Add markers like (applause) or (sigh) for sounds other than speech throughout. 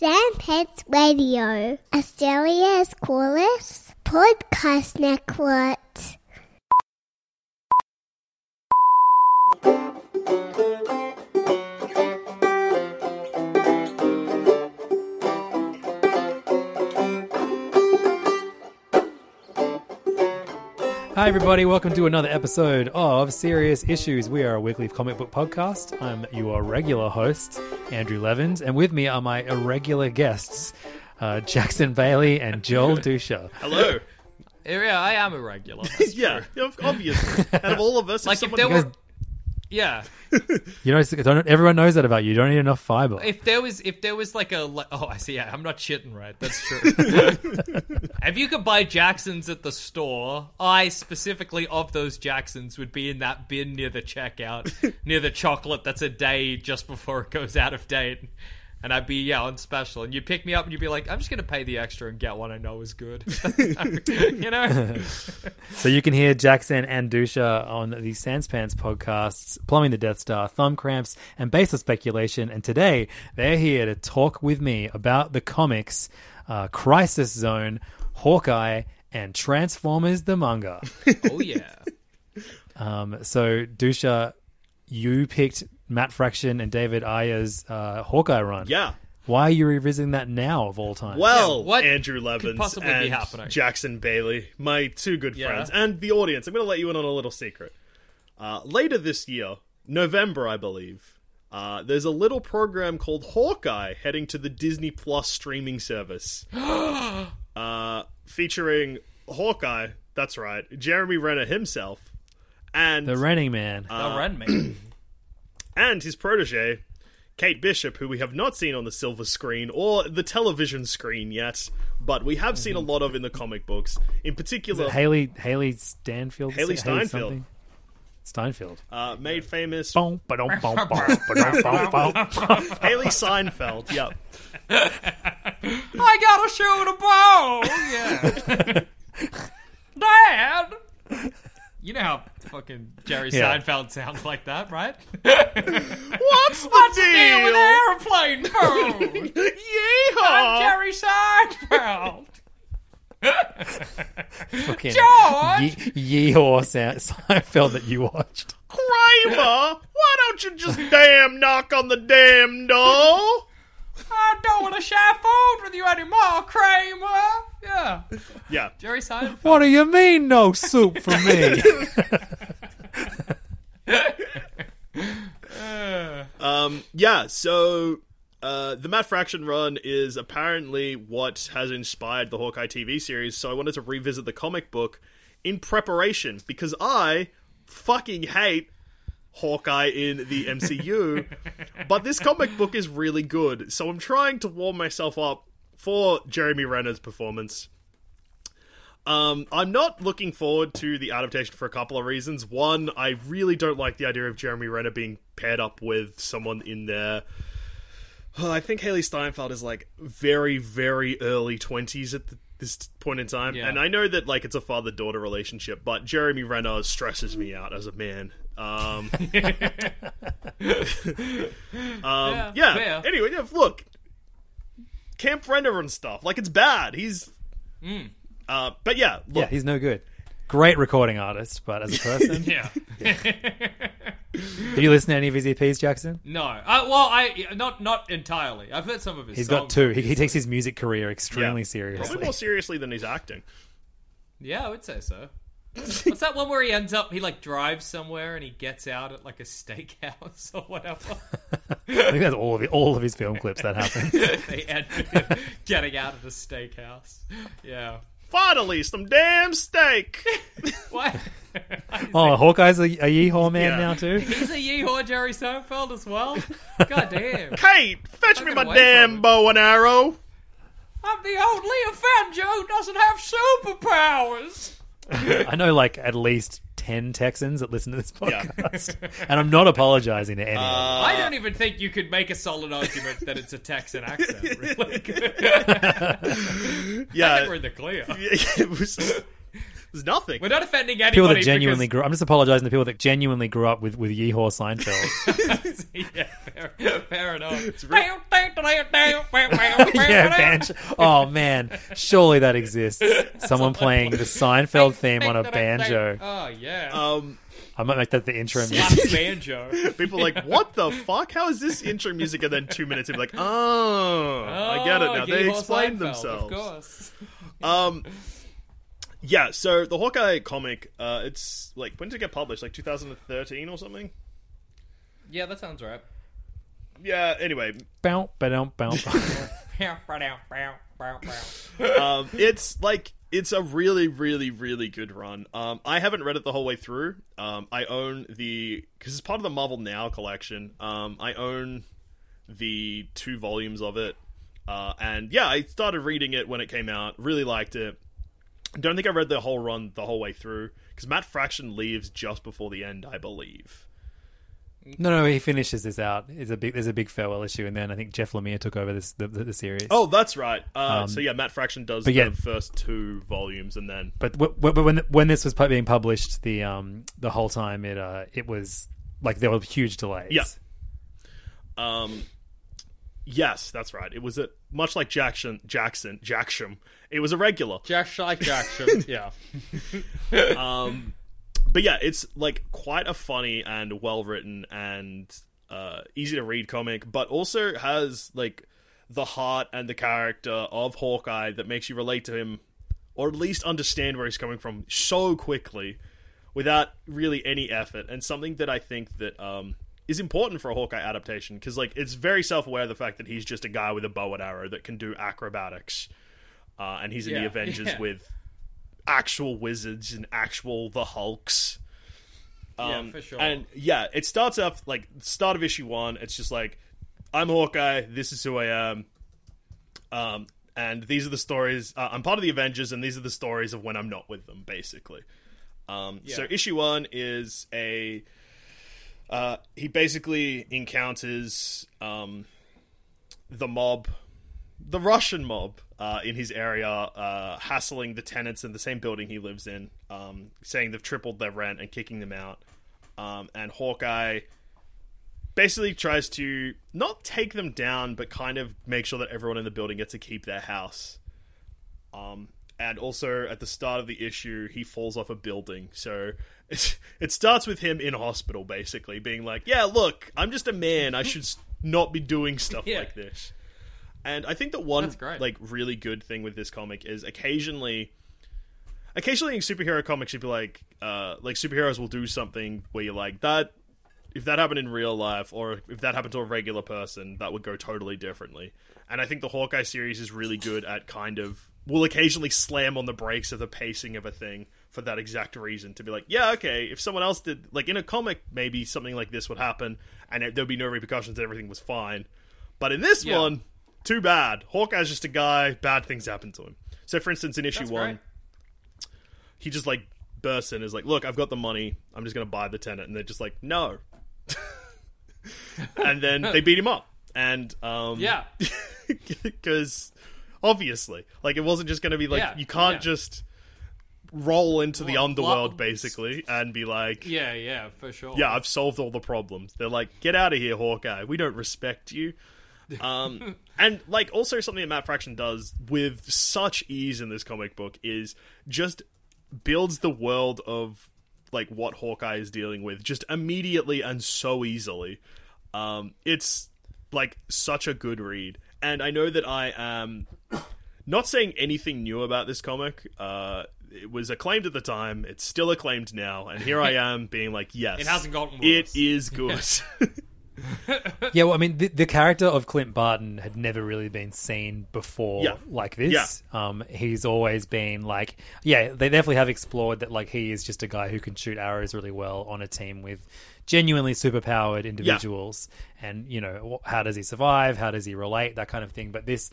Sanspants Radio, Australia's coolest podcast network. Hi, everybody. Welcome to another episode of Serious Issues. We are a weekly comic book podcast. I'm your regular host, Andrew Levins, and with me are my irregular guests, uh, Jackson Bailey and Joel (laughs) Duscher. Hello. Yeah, I am irregular. (laughs) yeah, obviously. Out of all of us, like if someone- there were, yeah, (laughs) You know, don't, everyone knows that about you. You don't need enough fiber. if there was, if there was like a, like, oh, I see. Yeah, I'm not shitting right. That's true. (laughs) if you could buy Jacksons at the store, I specifically of those Jacksons would be in that bin near the checkout, near the chocolate that's a day just before it goes out of date. And I'd be yeah on special, and you'd pick me up, and you'd be like, "I'm just gonna pay the extra and get one I know is good," (laughs) you know. (laughs) So you can hear Jackson and Duscher on the Sanspants podcasts, Plumbing the Death Star, Thumb Cramps, and Baseless Speculation. And today they're here to talk with me about the comics uh, Crisis Zone, Hawkeye, and Transformers the manga. oh yeah. (laughs) Um, so Duscher, you picked Matt Fraction and David Ayer's uh, Hawkeye run. Yeah. Why are you revisiting that now of all time? Well, Yeah, what Andrew could Levins possibly be and happening? Jackson Bailey, my two good Yeah. friends, and the audience. I'm going to let you in on a little secret. Uh, later this year, November, I believe, uh, there's a little program called Hawkeye heading to the Disney Plus streaming service, (gasps) uh, featuring Hawkeye. That's right, Jeremy Renner himself, and the Renning Man. The Ren Man. And his protege, Kate Bishop, who we have not seen on the silver screen or the television screen yet, but we have seen a lot of in the comic books. In particular, Haley Haley Stanfield. Hailee Steinfeld. something? Steinfeld. uh, made famous. (laughs) Haley Seinfeld. Yep. I gotta shoot a bow. Yeah. (laughs) Dad. You know how fucking Jerry Yeah. Seinfeld sounds like that, right? (laughs) What's the deal with airplane (laughs) food? Yeehaw! Jerry Seinfeld. Fucking George! Ye- Yeehaw Se- Seinfeld that you watched. Kramer, why don't you just (laughs) damn knock on the damn door? I don't want to share food with you anymore, Kramer. Yeah. Yeah. Jerry Seinfeld. What do you mean, no soup for me? Um, yeah, so uh, the Matt Fraction run is apparently what has inspired the Hawkeye TV series, so I wanted to revisit the comic book in preparation because I fucking hate Hawkeye in the MCU, but this comic book is really good, so I'm trying to warm myself up for Jeremy Renner's performance. Um, I'm not looking forward to the adaptation for a couple of reasons. One, I really don't like the idea of Jeremy Renner being paired up with someone in their. Oh, (sighs) I think Hailee Steinfeld is like very, very early 20s at the, this point in time. Yeah. And I know that like it's a father daughter relationship, but Jeremy Renner stresses me out as a man. Um, (laughs) (laughs) um, yeah. fair. Anyway, yeah, look. Camp Renner and stuff. Like, it's bad. He's. Uh, but yeah, yeah, he's no good. Great recording artist, but as a person, (laughs) Yeah. (laughs) Have you listened to any of his EPs, Jackson? No, uh, well, I not not entirely. I've heard some of his. He's got songs, two. He, he takes his music career extremely Yeah. seriously. Probably more seriously than he's acting. Yeah, I would say so. What's that one where he ends up? He like drives somewhere and he gets out at like a steakhouse (laughs) or whatever. I think that's all of it, all of his film clips that happen. they end with getting out of the steakhouse. Yeah. Finally, some damn steak. (laughs) What? (laughs) oh, Hawkeye's a, a yeehaw man Yeah. now too. (laughs) He's a yeehaw Jerry Seinfeld as well. God damn. Kate, fetch me Fucking my away damn it. bow and arrow. I'm the only offender who doesn't have superpowers. I know like at least ten Texans that listen to this podcast, (laughs) and I'm not apologizing to any. of. Uh, I don't even think you could make a solid argument that it's a Texan accent. (laughs) Really. (laughs) I Yeah, think we're in the clear. it was, it was nothing. We're not offending anybody. people that genuinely because- grew. I'm just apologizing to people that genuinely grew up with with Yeehaw Seinfeld. (laughs) yeah, fair, fair enough. (laughs) yeah, banjo. Oh man, surely that exists. Someone playing the Seinfeld theme on a banjo. Oh yeah. Um, I might make that the intro Slap music. banjo. (laughs) people are like, what the fuck? How is this intro music? And then two minutes, you're like, oh, I get it Oh, now. They Yeehaw explained themselves. Of course. Um, yeah. So the Hawkeye comic, uh, it's like when did it get published? Like 2013 or something. Yeah, that sounds right. Yeah. Anyway, Bow, ba-dum, (laughs) bow, bow. um, it's like it's a really, really, really good run. Um, I haven't read it the whole way through. Um, I own the because it's part of the Marvel Now collection. Um, I own the two volumes of it, uh, and yeah, I started reading it when it came out. Really liked it. Don't think I read the whole run the whole way through because Matt Fraction leaves just before the end, I believe. No, no, he finishes this out. It's a big. There's a big farewell issue, and then I think Jeff Lemire took over this the, the, the series. Oh, that's right. Uh, so yeah, Matt Fraction does but the yeah. first two volumes, and then but w- w- but when when this was being published, the um the whole time it uh it was like there were huge delays. Yeah. Um, yes, that's right. It was a much like Jackson, Jackson, Jacksham. It was a regular. Just like Jackson. (laughs) yeah. (laughs) Um, but yeah, it's like quite a funny and well written and uh, easy to read comic, but also has like the heart and the character of Hawkeye that makes you relate to him, or at least understand where he's coming from so quickly, without really any effort. And something that I think that um, is important for a Hawkeye adaptation because like it's very self aware of the fact that he's just a guy with a bow and arrow that can do acrobatics, uh, and he's in the Avengers yeah. with actual wizards and actual the Hulks. Yeah, Um, for sure. And yeah, it starts off like start of issue one. It's just like I'm Hawkeye. This is who I am. Um, and these are the stories. Uh, I'm part of the Avengers, and these are the stories of when I'm not with them, basically. Um, So issue one is a. Uh, he basically encounters um, the mob, the Russian mob uh, in his area, uh, hassling the tenants in the same building he lives in, um, saying they've tripled their rent and kicking them out. Um, and Hawkeye basically tries to not take them down, but kind of make sure that everyone in the building gets to keep their house. Um, and also at the start of the issue, he falls off a building. So it, (laughs) it starts with him in hospital, basically being like, "Yeah, look, I'm just a man. I should not be doing stuff (laughs) Yeah. like this." And I think that one like really good thing with this comic is occasionally occasionally in superhero comics you'd be like uh like superheroes will do something where you're like that if that happened in real life or if that happened to a regular person that would go totally differently. And i think the hawkeye series is really good at kind of will occasionally slam on the brakes of the pacing of a thing for that exact reason to be like yeah okay if someone else did like in a comic maybe something like this would happen and it, there'd be no repercussions and everything was fine. But in this Yeah. one too bad hawkeye's just a guy bad things happen to him so for instance in issue That's one great. he just like bursts in and is like, "Look, I've got the money. I'm just gonna buy the tenant." And they're just like, "No." (laughs) and then they beat him up, and um, Yeah. (laughs) because obviously, like, it wasn't just gonna be like Yeah, you can't yeah. just roll into the underworld basically and be like, Yeah, yeah, for sure. yeah, I've solved all the problems. They're like, get out of here, Hawkeye. We don't respect you. (laughs) Um, and like also something that Matt Fraction does with such ease in this comic book is just builds the world of like what Hawkeye is dealing with just immediately and so easily. Um, it's like such a good read, and I know that I am not saying anything new about this comic. Uh, it was acclaimed at the time. It's still acclaimed now, and here I (laughs) am being like, yes, It hasn't gotten It worse. is (laughs) good. (laughs) Yeah, well, I mean, the, the character of Clint Barton had never really been seen before Yeah. like this. Um, he's always been like, yeah, they definitely have explored that. Like, he is just a guy who can shoot arrows really well on a team with genuinely superpowered individuals. And you know, how does he survive? How does he relate? That kind of thing. But this.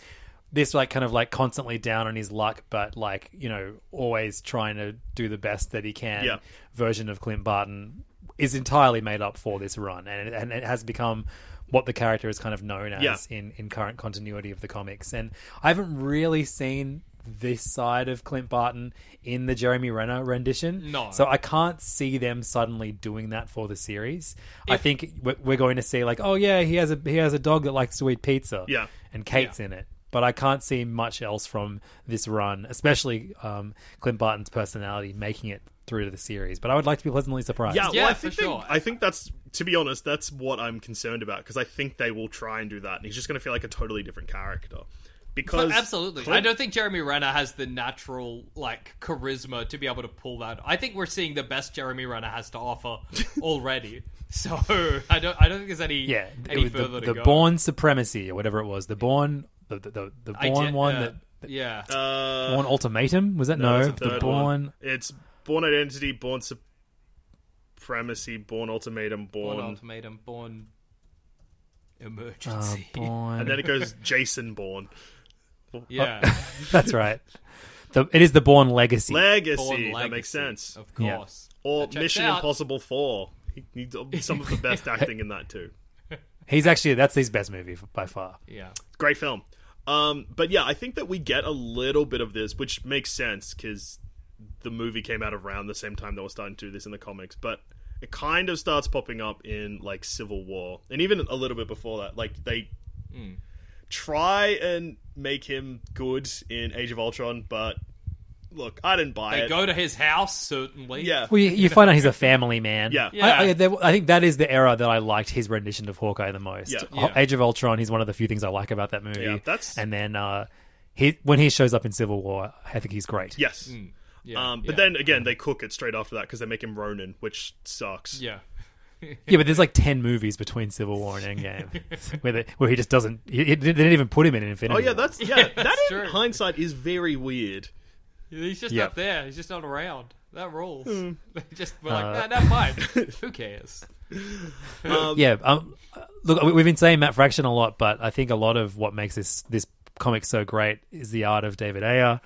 This like kind of like constantly down on his luck, but like you know, always trying to do the best that he can. Yeah. Version of Clint Barton is entirely made up for this run, and it, and it has become what the character is kind of known as Yeah. in, in current continuity of the comics. And I haven't really seen this side of Clint Barton in the Jeremy Renner rendition. No. So I can't see them suddenly doing that for the series. I think we're, we're going to see like, oh yeah, he has a he has a dog that likes to eat pizza. Yeah. And Kate's in it. But I can't see much else from this run, especially um, Clint Barton's personality making it through to the series. But I would like to be pleasantly surprised. Yeah, Yeah, well, I for think they- sure. I think that's to be honest, that's what I'm concerned about because I think they will try and do that, and he's just going to feel like a totally different character. Because absolutely, Clint- I don't think Jeremy Renner has the natural like charisma to be able to pull that. I think we're seeing the best Jeremy Renner has to offer (laughs) already. so (laughs) I don't, I don't think there's any, Yeah, any was the, further to go. the. Bourne Supremacy or whatever it was. The Bourne, the the, the, the I Bourne did- one uh, that yeah, Uh, Bourne Ultimatum was that? No, it's the the third Bourne. one. It's born identity, born supremacy, born ultimatum, Bourne born, ultimatum, Bourne Uh, emergency. Bourne. and then it goes Jason Bourne. yeah, (laughs) That's right. The, it is the Bourne Legacy. Legacy. Bourne That Legacy, makes sense. Of Yeah. course. Or That checks Mission out. Impossible Four. He, he some of the best (laughs) acting in that too. He's actually that's his best movie by far. Yeah. Great film. Um, but yeah, I think that we get a little bit of this, which makes sense because the movie came out around the same time they were starting to do this in the comics. But it kind of starts popping up in like Civil War, and even a little bit before that. Like they try and make him good in Age of Ultron, but look, I didn't buy it. They it. go to his house certainly. yeah, Well, you, you find out he's a family man. Yeah. Yeah. I, I, there- I think that is the era that I liked his rendition of Hawkeye the most. Yeah. Ho- Yeah. Age of Ultron. He's one of the few things I like about that movie. Yeah, that's- and then uh, he when he shows up in Civil War, I think he's great. yes. Yeah, um, but yeah. then again, they cook it straight after that because they make him Ronin, which sucks. yeah. (laughs) Yeah, but there's like ten movies between Civil War and Endgame (laughs) where they, where he just doesn't. He, he- they didn't even put him in Infinity. Oh yeah, War. that's (laughs) yeah. that in true. hindsight is very weird. He's just Yep. not there. He's just not around. That rules. Hmm. (laughs) They just were Uh, like, nah, never mind. (laughs) Who cares? (laughs) yeah. Um, look, we- we've been saying Matt Fraction a lot, but I think a lot of what makes this this comic so great is the art of David Ayer,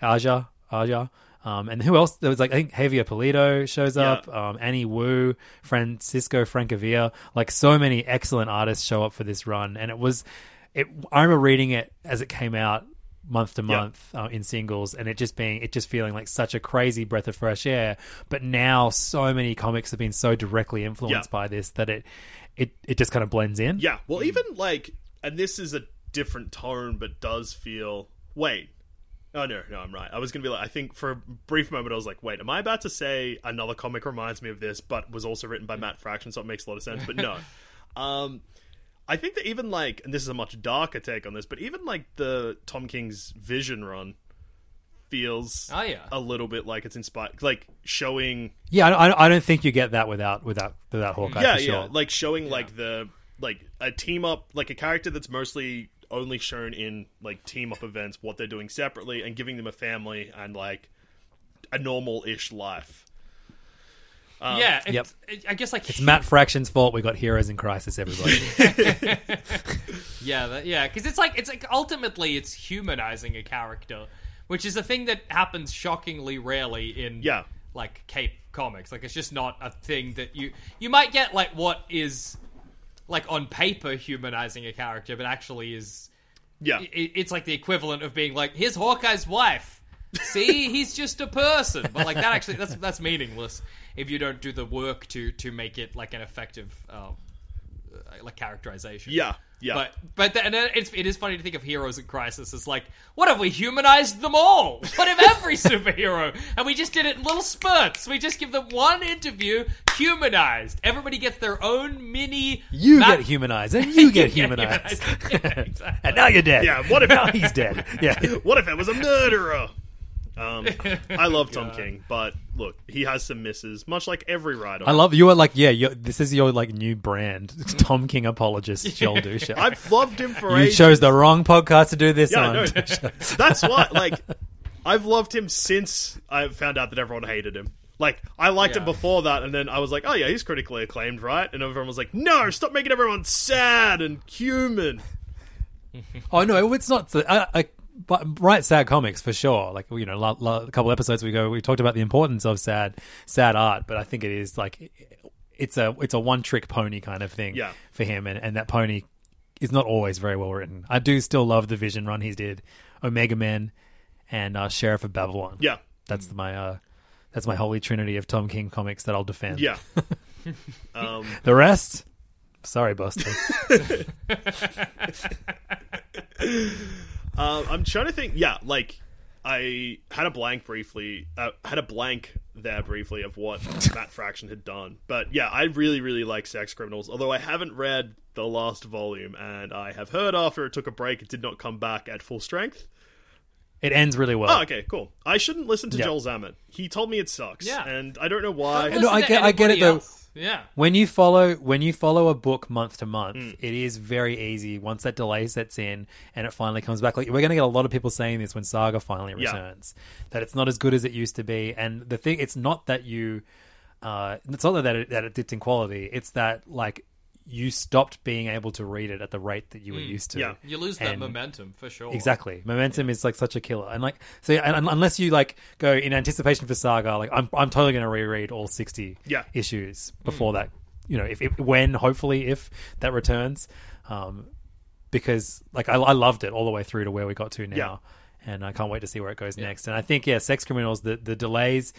Aja, Aja. Um, and who else? There was like I think Javier Pulido shows Yeah. up, um, Annie Wu, Francisco Francavilla. Like so many excellent artists show up for this run, and it was. It. I remember reading it as it came out month to Yeah. month uh, in singles, and it just being it just feeling like such a crazy breath of fresh air. But now so many comics have been so directly influenced Yeah. by this that it it it just kind of blends in. Yeah, well, even like, and this is a different tone, but does feel. Wait, oh no, no, I'm right. I was gonna be like, I think for a brief moment, I was like, wait, am I about to say another comic reminds me of this, but was also written by Matt Fraction, so it makes a lot of sense. But no, (laughs) um, I think that even like, and this is a much darker take on this, but even like the Tom King's Vision run feels Oh, yeah. a little bit like it's inspired, like showing Yeah, I, I- I don't think you get that without without without Hawkeye. yeah, for sure. yeah, like showing like the like a team up, like a character that's mostly only shown in like team up events, what they're doing separately, and giving them a family and like a normal ish life. Um, yeah, it's, Yep. it- I guess like It's Matt Fraction's fault. We got heroes in crisis. Everybody. (laughs) (laughs) Yeah, that, yeah, because it's like it's like ultimately it's humanizing a character, which is a thing that happens shockingly rarely in Yeah. like Cape comics. Like it's just not a thing that you you might get like what is like on paper humanizing a character, but actually is Yeah, i- it's like the equivalent of being like here's Hawkeye's wife. See, he's just a person, but like that actually that's that's meaningless if you don't do the work to to make it like an effective um, like characterization. Yeah, yeah. But but then and it's it is funny to think of heroes in crisis as like, what if we humanized them all? What if every (laughs) superhero and we just did it in little spurts? We just give them one interview, humanized. Everybody gets their own mini. You map- get humanized, and (laughs) you get humanized. (laughs) Yeah, exactly. and now you're dead. Yeah, what if- now he's dead? Yeah. what if it was a murderer? Um, (laughs) I love Tom King, but look, he has some misses, much like every writer. I love you are like yeah. You're, this is your like new brand, (laughs) Tom King apologist, (laughs) Joel Duscher. I've loved him for you ages. chose the wrong podcast to do this Yeah, on. no, that's why. Like, I've loved him since I found out that everyone hated him. Like, I liked him before that, and then I was like, "Oh yeah, he's critically acclaimed, right?" And everyone was like, "No, stop making everyone sad and human." Oh no, it's not. the- I, I, but write sad comics for sure. Like you know, la, la, a couple episodes ago, we talked about the importance of sad, sad art. But I think it is like it's a it's a one trick pony kind of thing Yeah. for him, and, and that pony is not always very well written. I do still love the Vision run he did, Omega Man, and uh, Sheriff of Babylon. Yeah, that's my uh, that's my holy trinity of Tom King comics that I'll defend. yeah. (laughs) um, The rest, sorry, Buster. (laughs) (laughs) Um, I'm trying to think. Yeah, like I had a blank briefly. Uh, had a blank there briefly of what Matt Fraction had done. But yeah, I really, really like Sex Criminals. Although I haven't read the last volume, and I have heard after it took a break, it did not come back at full strength. it ends really well. Oh, okay, cool. I shouldn't listen to Yeah. Joel Zammit. He told me it sucks. Yeah. and I don't know why. No, I get- I get it, anybody though. else. Yeah. when you follow when you follow a book month to month, Mm. it is very easy once that delay sets in and it finally comes back. Like we're going to get a lot of people saying this when Saga finally Yeah. returns, that it's not as good as it used to be. And the thing, it's not that you, uh, it's not that it, that it dipped in quality. It's that like you stopped being able to read it at the rate that you were used to. Mm. Yeah. You lose that momentum for sure. Exactly, momentum is like such a killer, and like so, yeah, and, unless you like go in anticipation for Saga, like I'm, I'm totally going to reread all sixty Yeah. issues before that. You know, if, if when hopefully if that returns, um, because like I, I loved it all the way through to where we got to now, and I can't wait to see where it goes next. And I think yeah, Sex Criminals, the the delays.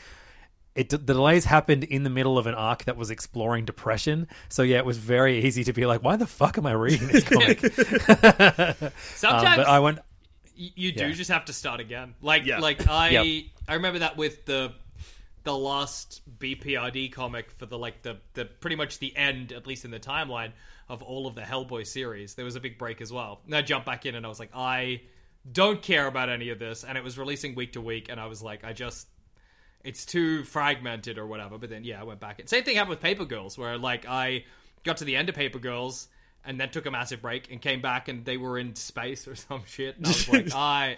It, the delays happened in the middle of an arc that was exploring depression. So yeah, it was very easy to be like, "Why the fuck am I reading this comic?" (laughs) Um, Sometimes but I went, you do Yeah. just have to start again. Like Yeah. like (laughs) I Yep. I remember that with the the last BPRD comic for the like the the pretty much the end at least in the timeline of all of the Hellboy series. There was a big break as well. And I jumped back in and I was like I don't care about any of this and it was releasing week to week and I was like I just it's too fragmented or whatever. But then yeah, I went back. Same thing happened with Paper Girls, where like I got to the end of Paper Girls and then took a massive break and came back and they were in space or (laughs) some shit. And I was like, (laughs) I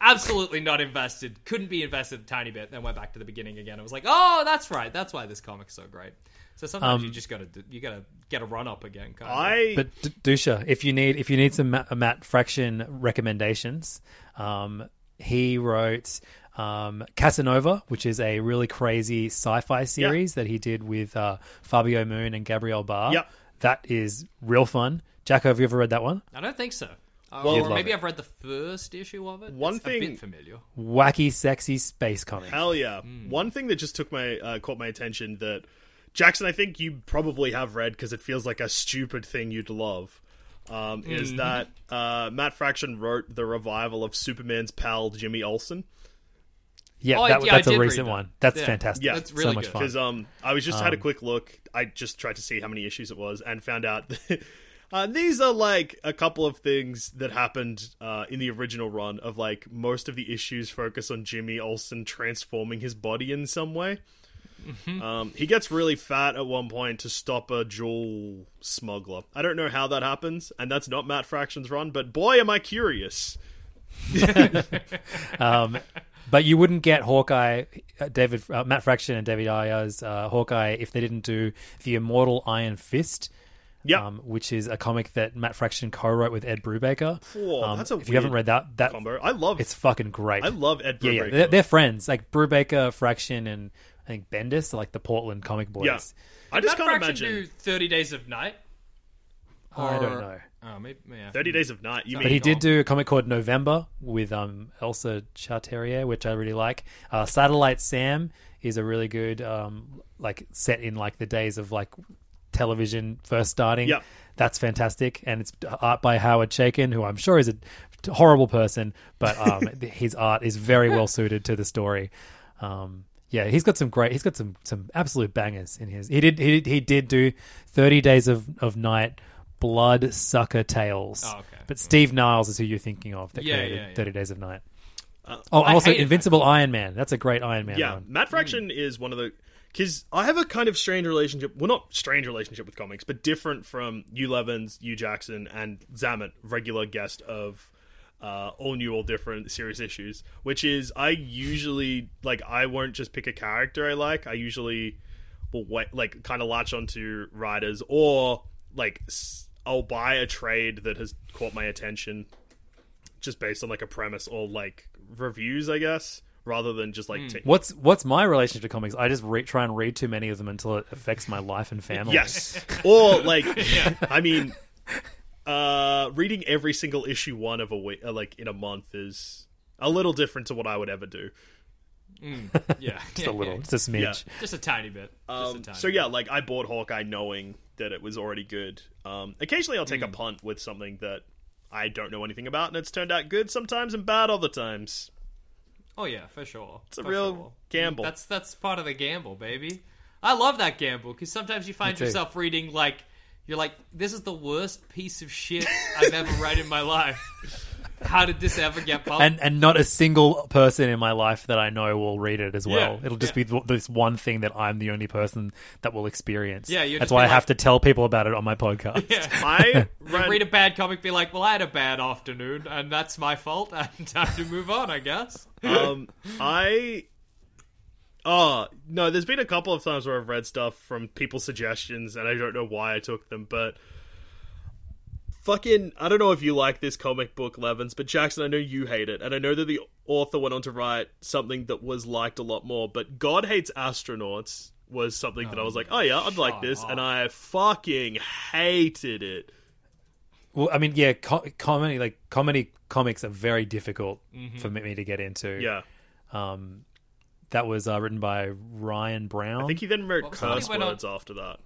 absolutely not invested. Couldn't be invested a tiny bit. Then went back to the beginning again. I was like, oh, that's right. That's why this comic's so great. So sometimes Um, you just gotta you gotta get a run up again. Kind of. I But D- Duscher, if you need if you need some Matt, Matt Fraction recommendations, um, he wrote um, Casanova, which is a really crazy sci-fi series that he did with uh, Fabio Moon and Gabriel Bá. Yep. That is real fun. Jacko, have you ever read that one? I don't think so. Uh, You'd or maybe it. I've read the first issue of it. One It's a thing- bit familiar. Wacky, sexy space comic. Hell yeah! One thing that just took my uh, caught my attention that Jackson, I think you probably have read because it feels like a stupid thing you'd love. Um, Is that uh, Matt Fraction wrote the revival of Superman's pal Jimmy Olsen? Yeah, Oh, that, yeah, that's a recent that. one. That's Yeah. fantastic. Yeah, That's so really much good. fun. Because um, I was just had a quick look. I just tried to see how many issues it was and found out (laughs) that uh, these are like a couple of things that happened uh, in the original run. Of like most of the issues focus on Jimmy Olsen transforming his body in some way. Um, he gets really fat at one point to stop a jewel smuggler. I don't know how that happens, and that's not Matt Fraction's run, but boy, am I curious. (laughs) (laughs) Um, but you wouldn't get Hawkeye, uh, David, uh, Matt Fraction and David Ayer's uh, Hawkeye if they didn't do the Immortal Iron Fist. Yeah. um, which is a comic that Matt Fraction co-wrote with Ed Brubaker. Whoa, Um, that's a if you haven't read that, that combo. I love it's fucking great. I love Ed yeah, yeah, Brubaker. they're, they're friends. Like Brubaker, Fraction, and I think Bendis are like the Portland comic boys. Yeah. I just Did can't Fraction imagine. do Thirty Days of Night. I don't know. Oh, maybe. Yeah. Thirty Days of Night. You But mean he did do a comic called November with um, Elsa Charretier, which I really like. Uh, Satellite Sam is a really good, um, like set in like the days of like television first starting. Yep. that's fantastic, and it's art by Howard Chaykin, who I'm sure is a horrible person, but um, (laughs) his art is very well suited to the story. Um, yeah, he's got some great. He's got some some absolute bangers in his. He did he did, he did do Thirty Days of of Night, Blood Sucker Tales. Oh, okay. But Steve Niles is who you're thinking of that Yeah, created yeah, yeah. Thirty Days of Night. oh, I also hated Invincible Iron Man. That's a great Iron Man yeah, one. Matt Fraction is one of the because I have a kind of strange relationship. Well, not strange relationship with comics, but different from you Levins, you Jackson, and Zammit, regular guest of uh, all new, all different series issues. Which is I usually like I won't just pick a character I like. I usually will wait, like kind of latch onto writers or like I'll buy a trade that has caught my attention just based on like a premise or like reviews, I guess, rather than just like ta- What's what's my relationship to comics? I just re- try and read too many of them until it affects my life and family. Yes. Or like, (laughs) I mean, uh, reading every single issue one of a week, uh, like in a month, is a little different to what I would ever do. (laughs) Yeah, just a little, just a smidge. Yeah. just a tiny bit. Just a Um, tiny so yeah, like I bought Hawkeye knowing that it was already good. Um, occasionally, I'll take Hmm. a punt with something that I don't know anything about, and it's turned out good sometimes and bad other times. Oh yeah, for sure. It's a For real sure. gamble. That's that's part of the gamble, baby. I love that gamble because sometimes you find yourself reading like you're like, this is the worst piece of shit I've ever read in my life. (laughs) How did this ever get published? And and not a single person in my life that I know will read it as well. Yeah, It'll just yeah. be th- this one thing that I'm the only person that will experience. Yeah, that's why be I have to tell people about it on my podcast. yeah. (laughs) I (laughs) You ran, read a bad comic, be like, well, I had a bad afternoon, and that's my fault, (laughs) and time to move on, I guess. um, I. Oh no, there's been a couple of times where I've read stuff from people's suggestions, and I don't know why I took them, but fucking, I don't know if you like this comic book, Levins, but Jackson, I know you hate it, and I know that the author went on to write something that was liked a lot more. But God hates astronauts was something that I was like, oh yeah, I'd like this, and I fucking hated it. Well, I mean, yeah, co- comedy like comedy comics are very difficult for me to get into. Yeah, Um, that was uh, written by Ryan Browne. I think he then wrote Well, curse went on- words after that.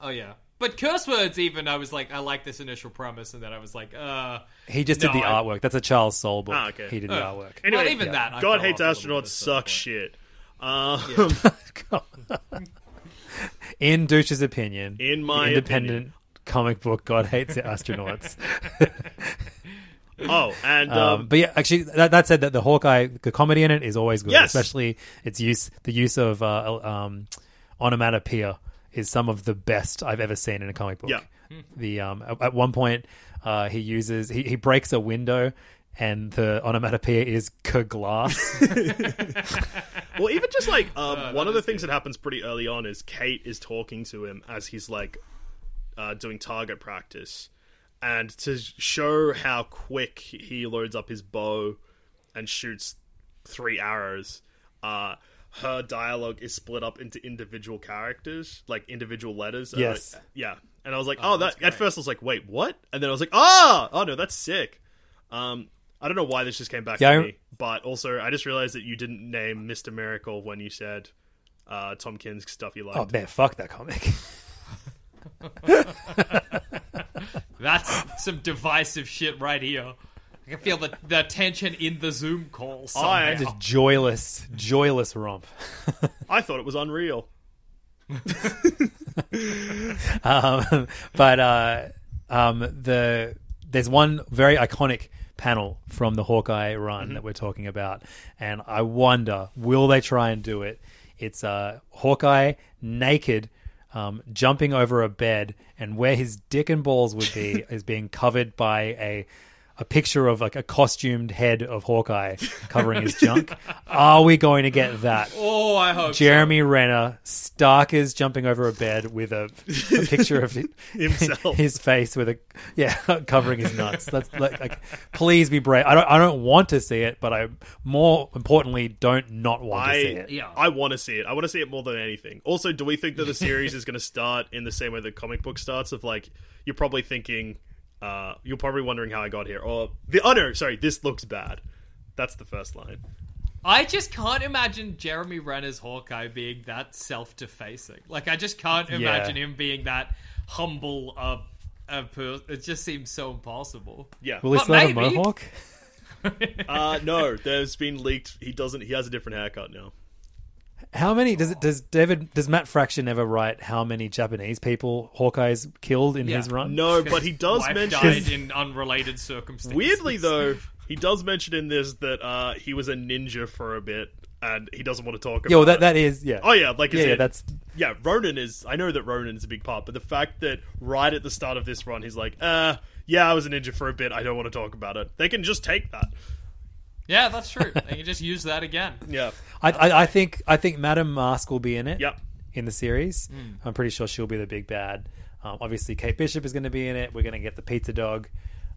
Oh, yeah. But curse words, even, I was like, I like this initial premise, and then I was like, uh. he just did the I- artwork. That's a Charles Soule book. Ah, okay. He did the Uh, artwork. Anyway, well, even that. I God hates off a little bit astronauts at suck shit. (laughs) Um, In Douche's opinion, In my independent comic book, God hates astronauts. oh, and um, Um, but yeah, actually, that, that said, that the Hawkeye, the comedy in it is always good. Yes. Especially its use, the use of uh, um, onomatopoeia is some of the best I've ever seen in a comic book. Yeah. The um, at, at one point, uh, he uses he, he breaks a window. And the onomatopoeia is glass. (laughs) (laughs) well, even just like um, Uh, one of the things that happens pretty early on is Kate is talking to him as he's like uh, doing target practice, and to show how quick he loads up his bow and shoots three arrows. Uh, her dialogue is split up into individual characters, like individual letters. Uh, Yes. yeah. And I was like, oh, that. At first, I was like, wait, what? And then I was like, oh, oh no, that's sick. Um, I don't know why this just came back Yeah, to I- me, but also I just realized that you didn't name Mister Miracle when you said uh, Tom King's stuff you liked. oh man, fuck that comic. (laughs) (laughs) That's some divisive shit right here. I can feel the, the tension in the Zoom call. I- Somehow. Just (laughs) joyless, joyless romp. (laughs) I thought it was unreal. (laughs) um, but uh, um, the there's one very iconic panel from the Hawkeye run that we're talking about, and I wonder will they try and do it? It's uh, Hawkeye naked. Um, jumping over a bed, and where his dick and balls would be is being covered by a a picture of like a costumed head of Hawkeye covering his junk. (laughs) Are we going to get that? Oh, I hope so. Jeremy Renner, Stark is jumping over a bed with a, a picture of (laughs) (laughs) Himself. his face with a yeah covering his nuts. That's like, like please be brave. I don't I don't want to see it, but I more importantly don't not want to see it. Yeah. I want to see it. I want to see it more than anything. Also, do we think that the series is going to start in the same way the comic book starts? Of like, you're probably thinking, uh, you're probably wondering how I got here, or the oh no, sorry, this looks bad. That's the first line. I just can't imagine Jeremy Renner's Hawkeye being that self-defacing. Like, I just can't imagine him being that humble, uh, a per- it just seems so impossible. Yeah. Will he But still have a mohawk? (laughs) Uh, no, there's been leaked. He doesn't. He has a different haircut now. How many does it does David does Matt Fraction ever write how many Japanese people Hawkeye's killed in Yeah. his run? No, but he does Wife mention. died in unrelated circumstances. Weirdly though, (laughs) he does mention in this that uh, he was a ninja for a bit, and he doesn't want to talk about. Yo, that it. that is yeah. Oh yeah, like as yeah, yeah, that's yeah. Ronin is. I know that Ronin is a big part, but the fact that right at the start of this run, he's like, uh, yeah, I was a ninja for a bit. I don't want to talk about it. They can just take that. Yeah, that's true. They can just use that again. (laughs) Yeah. I, I I think I think Madame Masque will be in it. Yep. In the series, Hmm. I'm pretty sure she'll be the big bad. Um, obviously, Kate Bishop is going to be in it. We're going to get the pizza dog,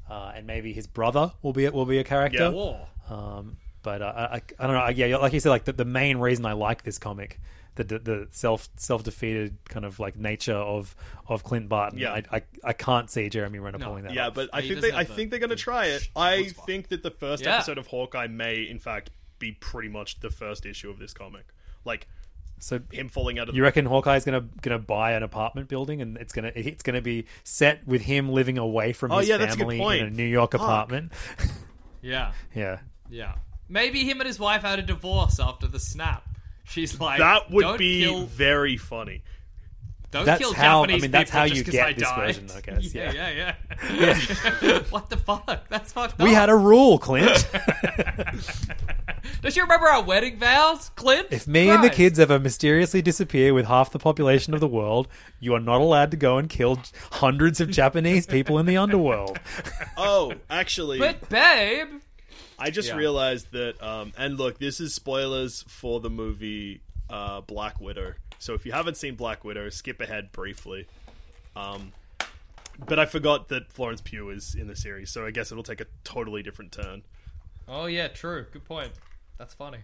uh, and maybe his brother will be will be a character. Yeah. Whoa. Um, but uh, I, I, I don't know. Yeah, like you said, like the, the main reason I like this comic, the the, the self self defeated kind of like nature of of Clint Barton. Yeah. I, I, I can't see Jeremy Renner No. pulling that. Yeah, off. but I He think they I the, think they're going to the try it. I chutzpah. think that the first Yeah. episode of Hawkeye may, in fact, be pretty much the first issue of this comic. Like so him falling out of. you reckon Hawkeye's gonna gonna buy an apartment building and it's gonna it's gonna be set with him living away from Oh, his yeah, that's a good family point. in a New York Fuck. apartment? (laughs) Yeah, yeah. yeah. Maybe him and his wife had a divorce after the snap. She's like, that would be kill, very funny. don't That's kill how- I mean, that's how you get this died." version, I (laughs) guess, Yeah, yeah. yeah, yeah. (laughs) what the fuck? That's fucked up. We had a rule, Clint. (laughs) Don't you remember our wedding vows, Clint? if me and the kids ever mysteriously disappear with half the population of the world, you are not allowed to go and kill hundreds of Japanese people in the underworld. Oh, actually, But babe, I just Yeah. realized that. Um, and look, this is spoilers for the movie uh, Black Widow. So if you haven't seen Black Widow, skip ahead briefly. Um, but I forgot that Florence Pugh is in the series, so I guess it'll take a totally different turn. Oh yeah, true. Good point. That's funny.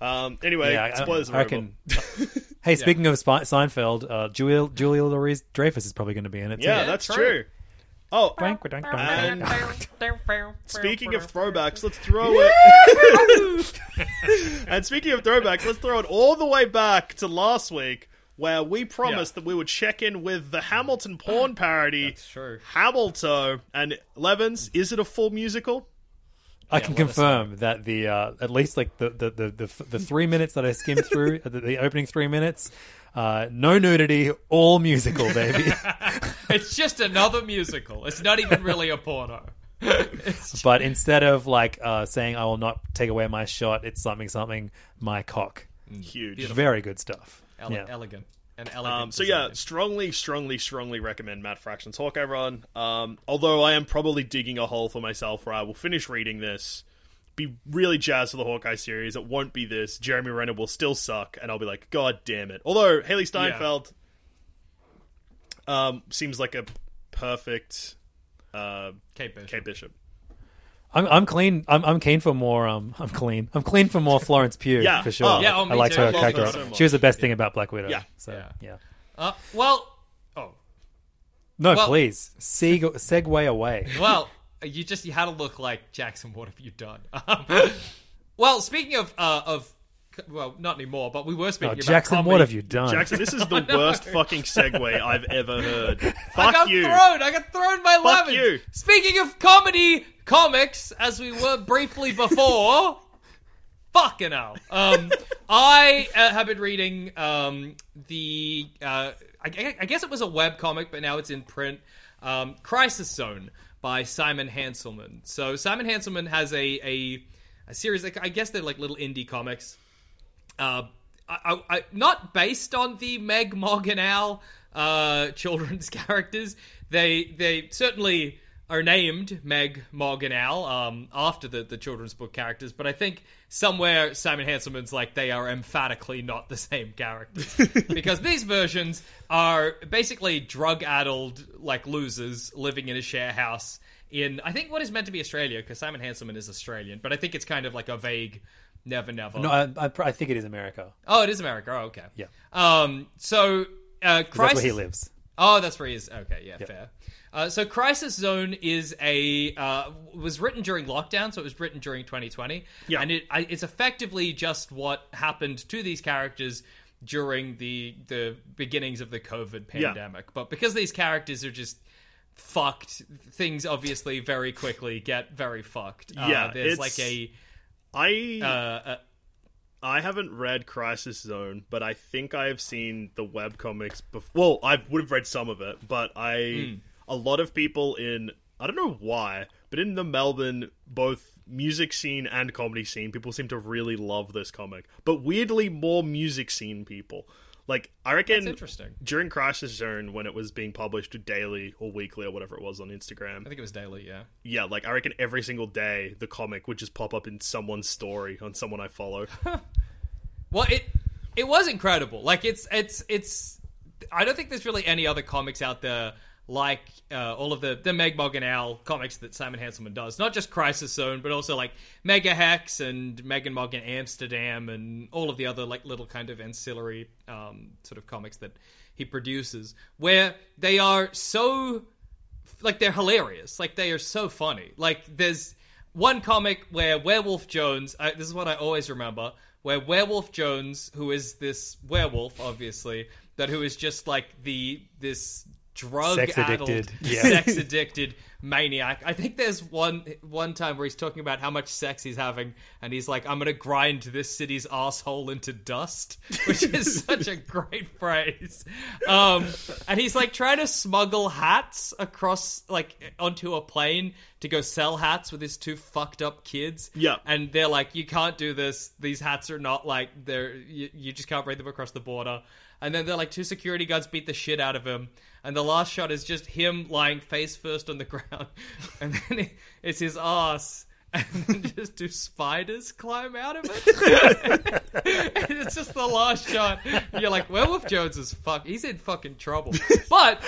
Um, anyway, Yeah, I- spoilers I, are reckon. (laughs) hey, speaking of Seinfeld, uh, Julia Julia Louis Dreyfus is probably going to be in it. Too. Yeah, Yeah, that's true. true. Oh, And- wank. speaking of throwbacks, let's throw it. (laughs) and speaking of throwbacks, let's throw it all the way back to last week, where we promised that we would check in with the Hamilton porn (gasps) parody, That's true. Hamilton. And Levins, is it a full musical? I can confirm that the uh, at least like the the, the, the the three minutes that I skimmed through (laughs) the, the opening three minutes, uh, no nudity, all musical, baby. (laughs) It's just another musical. It's not even really a porno. (laughs) It's but instead of like uh, saying I will not take away my shot, it's something something my cock. Huge. Very good stuff. ele- yeah. elegant and elegant. Um, so yeah, strongly, strongly, strongly recommend Matt Fraction's Hawkeye run. Um, although I am probably digging a hole for myself where I will finish reading this, be really jazzed for the Hawkeye series. It won't be this. Jeremy Renner will still suck, and I'll be like, God damn it. Although Hailee Steinfeld um, seems like a perfect uh, Kate Bishop. Kate Bishop. I'm I'm clean. I'm I'm keen for more. Um, (laughs) I'm clean. I'm clean for more Florence Pugh. Yeah. for sure. Oh, yeah, oh, I me liked too. her I character. her so she was the best thing about Black Widow. Yeah. So Yeah. yeah. Uh, well, oh, No, Well- please. Seg- segue away. well, you just you had to look like Jackson. What have you done? (laughs) Um, well, speaking of uh, of well, not anymore, but we were No, speaking about Jackson, comedy. what have you done? Jackson, this is (laughs) the worst fucking segue I've ever heard. (laughs) Fuck I got you. thrown. I got thrown by Fuck lemons. you. Speaking of comedy comics, as we were briefly before. Fucking hell. Um, I uh, have been reading um, the. Uh, I, I guess it was a web comic, but now it's in print. Um, Crisis Zone by Simon Hanselmann. So Simon Hanselmann has a a, a series. I guess they're like little indie comics uh, I, I, not based on the Meg Morganell uh, children's (laughs) characters. They they certainly are named Meg Morganell um, after the, the children's book characters, but I think somewhere Simon Hanselmann's like they are emphatically not the same characters (laughs) because these versions are basically drug-addled like losers living in a share house in I think what is meant to be Australia because Simon Hanselmann is Australian, but I think it's kind of like a vague. Never, never. no, I, I, I think it is America. Oh, it is America. Oh, okay. Yeah. Um. So, uh, Crisis. That's where he lives. Oh, that's where he is. Okay. Yeah. Fair. Uh, so, Crisis Zone is a uh, was written during lockdown, so it was written during 2020. Yeah. And it I, it's effectively just what happened to these characters during the the beginnings of the COVID Yeah. pandemic. But because these characters are just fucked. Things obviously very quickly get very fucked. Uh, Yeah, there's like a I uh, uh, I haven't read Crisis Zone, but I think I have seen the webcomics before. Well, I would have read some of it, but I hmm. a lot of people in I don't know why, but in the Melbourne both music scene and comedy scene, people seem to really love this comic. But weirdly more music scene people. Like I reckon That's interesting. during Crisis Zone when it was being published daily or weekly or whatever it was on Instagram. I think it was daily. Yeah. Yeah, like I reckon every single day the comic would just pop up in someone's story on someone I follow. (laughs) Well, it it was incredible. Like it's it's it's. I don't think there's really any other comics out there like uh, all of the the Megg Mogg and Owl comics that Simon Hanselmann does. Not just Crisis Zone, but also like Megahex and Megg and Mogg in Amsterdam and all of the other like little kind of ancillary um, sort of comics that he produces, where they are so like they're hilarious. Like they are so funny. Like there's one comic where Werewolf Jones. I, this is what I always remember. Where Werewolf Jones, who is this werewolf, obviously, that who is just like the this drug Sex addled, addicted. (laughs) Yeah. sex addicted maniac. I think there's one one time where he's talking about how much sex he's having, and he's like, "I'm gonna grind this city's asshole into dust," (laughs) which is (laughs) such a great phrase. Um, and he's like trying to smuggle hats across like onto a plane to go sell hats with his two fucked up kids. Yeah. and they're like, "You can't do this. These hats are not like they're you, you just can't bring them across the border." And then they're like two security guards beat the shit out of him, and the last shot is just him lying face first on the (laughs) ground, and then it's his ass, (laughs) and then just do spiders climb out of it? (laughs) it's just the last shot. You're like, Werewolf Jones is fuck. He's in fucking trouble, but.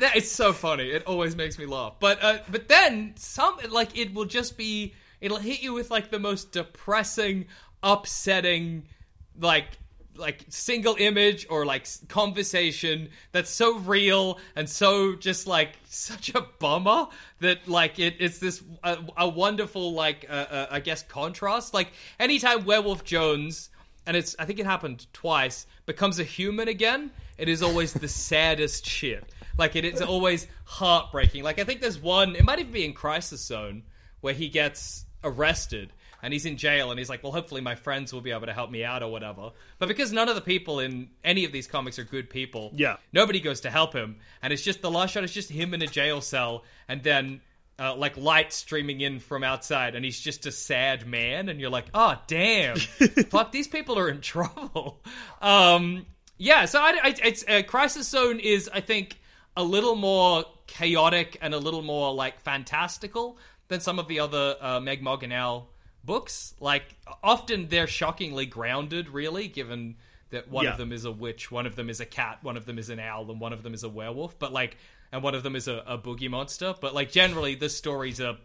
That, it's so funny. It always makes me laugh. But uh, but then some like it will just be it'll hit you with like the most depressing, upsetting, like like single image or like conversation that's so real and so just like (laughs) such a bummer that like it, it's this a, a wonderful like uh, uh, I guess contrast. Like anytime Werewolf Jones and it's I think it happened twice becomes a human again. It is always the (laughs) saddest shit. Like it is always heartbreaking. Like I think there's one. It might even be in Crisis Zone where he gets arrested and he's in jail and he's like, well, hopefully my friends will be able to help me out or whatever. But because none of the people in any of these comics are good people, Yeah. nobody goes to help him, and it's just the last shot is just him in a jail cell, and then. Uh, like light streaming in from outside, and he's just a sad man, and you're like, "Oh, damn, (laughs) fuck, these people are in trouble." Um, yeah, so I, I, it's uh, Crisis Zone is, I think, a little more chaotic and a little more like fantastical than some of the other uh, Megg Mogg and Owl books. Like, often they're shockingly grounded, really, given that one Yeah. of them is a witch, one of them is a cat, one of them is an owl, and one of them is a werewolf. But like, and one of them is a, a boogie monster. But like, generally, the stories are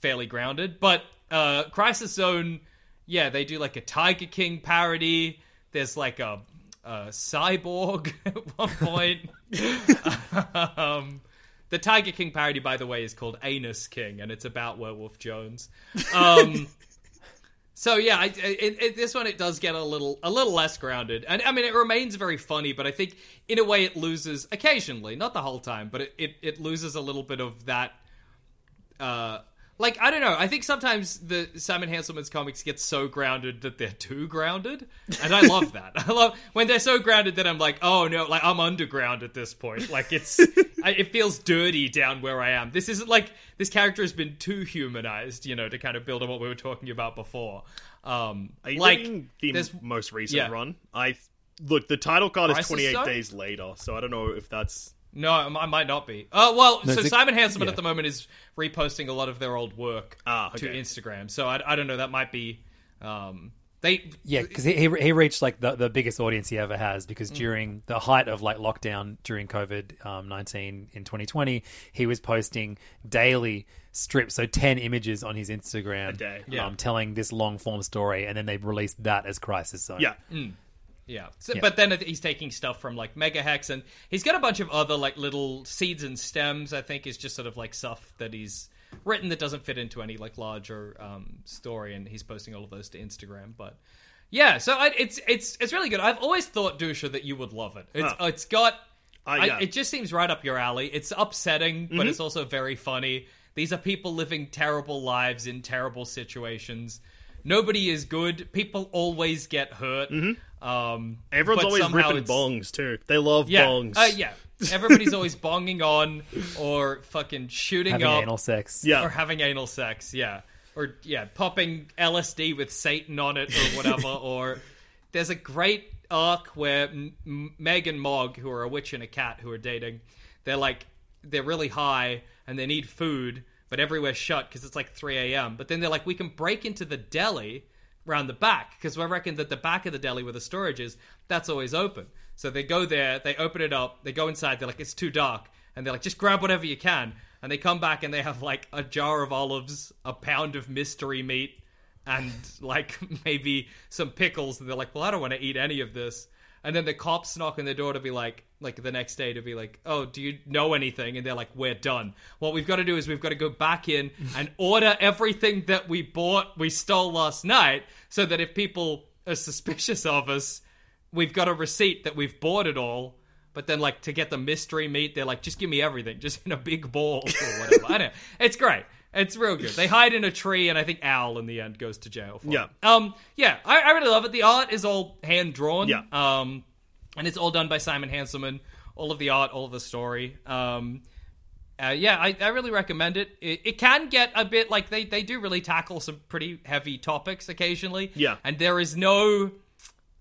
fairly grounded. But uh, Crisis Zone, yeah, they do like a Tiger King parody. There's like a, a cyborg (laughs) at one point. (laughs) um, the Tiger King parody, by the way, is called Anus King, and it's about Werewolf Jones. Um, (laughs) so yeah, I, it, this one it does get a little a little less grounded, and I mean it remains very funny, but I think in a way it loses occasionally, not the whole time, but it, it, it loses a little bit of that. Uh, like I don't know. I think sometimes the Simon Hanselmann's comics get so grounded that they're too grounded, and I love that. (laughs) I love when they're so grounded that I'm like, oh no, like I'm underground at this point. Like it's, I, it feels dirty down where I am. This isn't like this character has been too humanized, you know, to kind of build on what we were talking about before. Um, Are you like the most recent yeah. run? I look. The title card is Crisis 28 Zone? days later, so I don't know if that's No, I might not be. Oh well, so Simon Hanselmann yeah. at the moment is reposting a lot of their old work Ah, to. Instagram. So I, I don't know. That might be. Um, they Yeah, because he, he he reached like the, the biggest audience he ever has because during the height of like lockdown during COVID um, nineteen in 2020, he was posting daily strips, so ten images on his Instagram, A day. Yeah. um, telling this long form story, and then they released that as Crisis Zone. yeah. Yeah. So, Yeah. But then he's taking stuff from like Megahex, and he's got a bunch of other like little seeds and stems. I think is just sort of like stuff that he's written that doesn't fit into any like larger um, story, and he's posting all of those to Instagram. But yeah, so I, it's it's it's really good. I've always thought Duscher that you would love it. It's Huh. it's got Uh, I- yeah. it just seems right up your alley. It's upsetting, Mm-hmm. but it's also very funny. These are people living terrible lives in terrible situations. Nobody is good. People always get hurt. Um. Everyone's always ripping it's- bongs too. They love Yeah, bongs. uh, yeah. Everybody's always bonging on or fucking shooting Having up anal sex. Yeah. or having anal sex. Yeah, or yeah, popping LSD with Satan on it or whatever. (laughs) or there's a great arc where M- M- Megg and Mogg, who are a witch and a cat who are dating, they're like they're really high and they need food, but everywhere's shut because it's like 3 a.m. But then they're like, we can break into the deli round the back because I reckon that the back of the deli where the storage is, that's always open. So they go there, they open it up, they go inside, they're like, it's too dark. And they're like, just grab whatever you can. And they come back and they have like a jar of olives, a pound of mystery meat, and (laughs) like maybe some pickles. And they're like, well, I don't want to eat any of this. And then the cops knock on the door to be like, like the next day to be like, oh, do you know anything? And they're like, we're done. What we've got to do is we've got to go back in (laughs) and order everything that we bought, we stole last night, so that if people are suspicious of us, we've got a receipt that we've bought it all. But then, like, to get the mystery meat, they're like, just give me everything, just in a big ball or whatever. I don't know. It's great. It's real good. They hide in a tree, and I think Owl in the end goes to jail. For Yeah. it. Um. Yeah. I, I really love it. The art is all hand drawn. Yeah. Um. And it's all done by Simon Hanselmann. All of the art, all of the story. Um. Uh, yeah, I, I really recommend it. it. It can get a bit like they, they do really tackle some pretty heavy topics occasionally. Yeah. And there is no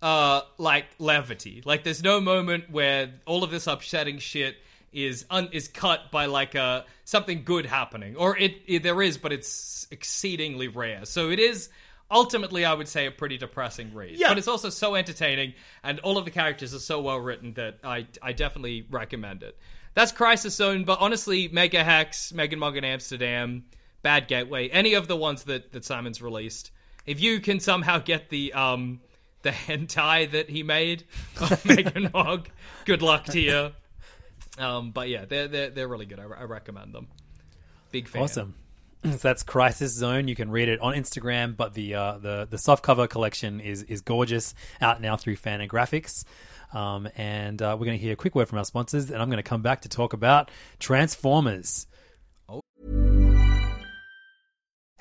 uh like levity. Like there's no moment where all of this upsetting shit is un- is cut by like uh something good happening or it, it there is but it's exceedingly rare. So it is ultimately I would say a pretty depressing read. Yeah. But it's also so entertaining and all of the characters are so well written that I I definitely recommend it. That's Crisis Zone, but honestly Megahex, Megan Mog in Amsterdam, Bad Gateway, any of the ones that that Simon's released. If you can somehow get the um the hentai that he made of (laughs) Megg and Mogg, good luck to you. Um, but yeah, they're they're they're really good. I, I recommend them. Big fan. Awesome. (clears throat) So that's Crisis Zone. You can read it on Instagram, but the uh, the the soft cover collection is is gorgeous. Out now through Fantagraphics. Um, and uh, we're going to hear a quick word from our sponsors, and I'm going to come back to talk about Transformers.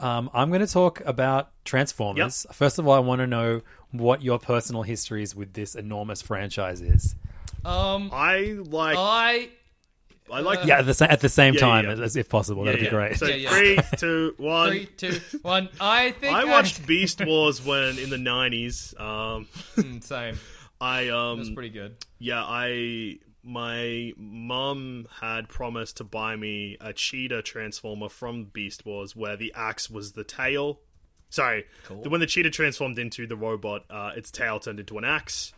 Um, I'm going to talk about Transformers. First of all, I want to know what your personal histories with this enormous franchise is. um, I like. I I like. Yeah, at the, sa- at the same Yeah, time, yeah. as if possible. That'd Yeah, be great. So Yeah, yeah. three, two, (laughs) one. three, two, one. I think I watched Beast Wars when in the nineties. Um, (laughs) Mm, Same. I um, That's pretty good. yeah, I my mum had promised to buy me a cheetah transformer from Beast Wars, where the axe was the tail. Sorry, when the cheetah transformed into the robot, uh, its tail turned into an axe.